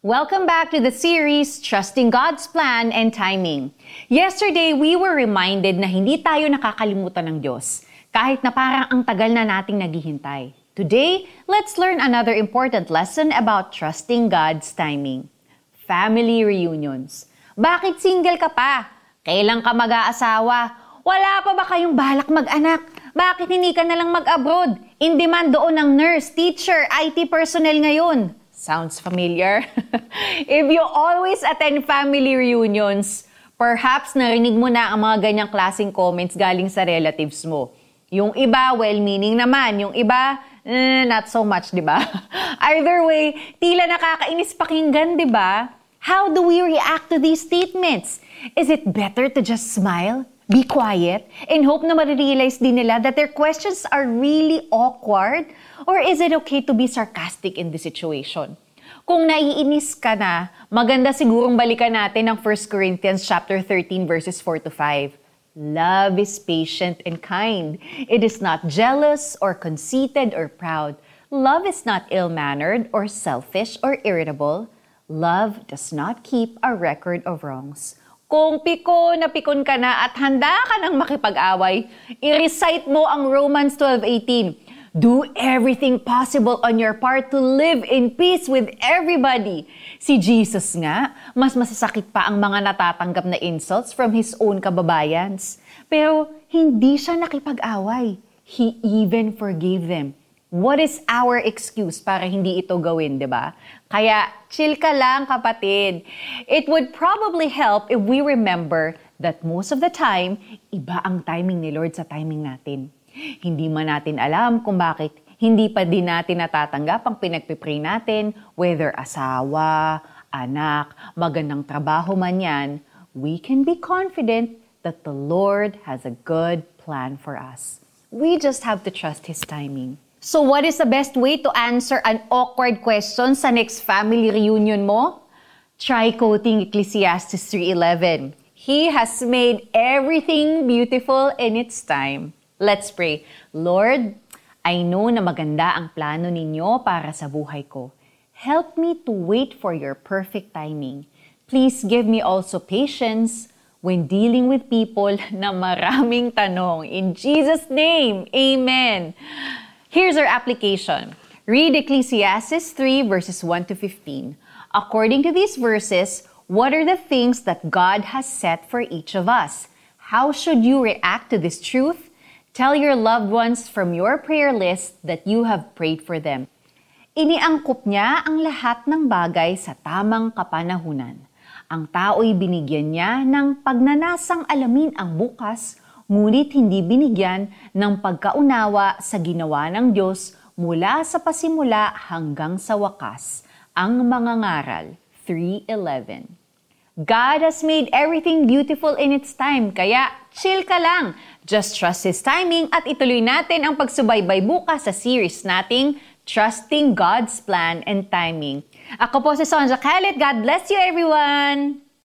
Welcome back to the series Trusting God's Plan and Timing. Yesterday, we were reminded na hindi tayo nakakalimutan ng Diyos, kahit na parang ang tagal na nating naghihintay. Today, let's learn another important lesson about trusting God's timing. Family reunions. Bakit single ka pa? Kailan ka mag-aasawa? Wala pa ba kayong balak mag-anak? Bakit hindi ka nalang mag-abroad? In demand doon ng nurse, teacher, IT personnel ngayon. Sounds familiar? If you always attend family reunions, perhaps narinig mo na ang mga ganyang klaseng comments galing sa relatives mo. Yung iba, well-meaning naman. Yung iba, eh, not so much, di ba? Either way, tila nakakainis pakinggan, di ba? How do we react to these statements? Is it better to just smile, be quiet, and hope na marirealize din nila that their questions are really awkward? Or is it okay to be sarcastic in the situation? Kung naiinis ka na, maganda sigurong balikan natin ang 1 Corinthians chapter 13 verses 4 to 5. Love is patient and kind. It is not jealous or conceited or proud. Love is not ill-mannered or selfish or irritable. Love does not keep a record of wrongs. Kung piko na pikon ka na at handa ka ng makipag-away, i-recite mo ang Romans 12.18 Do everything possible on your part to live in peace with everybody. Si Jesus nga, mas masasakit pa ang mga natatanggap na insults from His own kababayans. Pero hindi siya nakipag-away. He even forgave them. What is our excuse para hindi ito gawin, di ba? Kaya, chill ka lang, kapatid. It would probably help if we remember that most of the time, iba ang timing ni Lord sa timing natin. Hindi man natin alam kung bakit hindi pa din natin natatanggap ang pinagpipray natin, whether asawa, anak, magandang trabaho man yan, we can be confident that the Lord has a good plan for us. We just have to trust His timing. So what is the best way to answer an awkward question sa next family reunion mo? Try quoting Ecclesiastes 3.11. He has made everything beautiful in its time. Let's pray. Lord, I know na maganda ang plano ninyo para sa buhay ko. Help me to wait for your perfect timing. Please give me also patience when dealing with people na maraming tanong. In Jesus' name, Amen. Here's our application. Read Ecclesiastes 3 verses 1 to 15. According to these verses, what are the things that God has set for each of us? How should you react to this truth? Tell your loved ones from your prayer list that you have prayed for them. Iniangkop niya ang lahat ng bagay sa tamang kapanahunan. Ang tao'y binigyan niya ng pagnanasang alamin ang bukas, ngunit hindi binigyan ng pagkaunawa sa ginawa ng Diyos mula sa pasimula hanggang sa wakas. Ang mga ngaral, 3.11 God has made everything beautiful in its time, kaya chill ka lang. Just trust His timing at ituloy natin ang pagsubaybay bukas sa series nating Trusting God's Plan and Timing. Ako po si Sonja Khaled. God bless you everyone!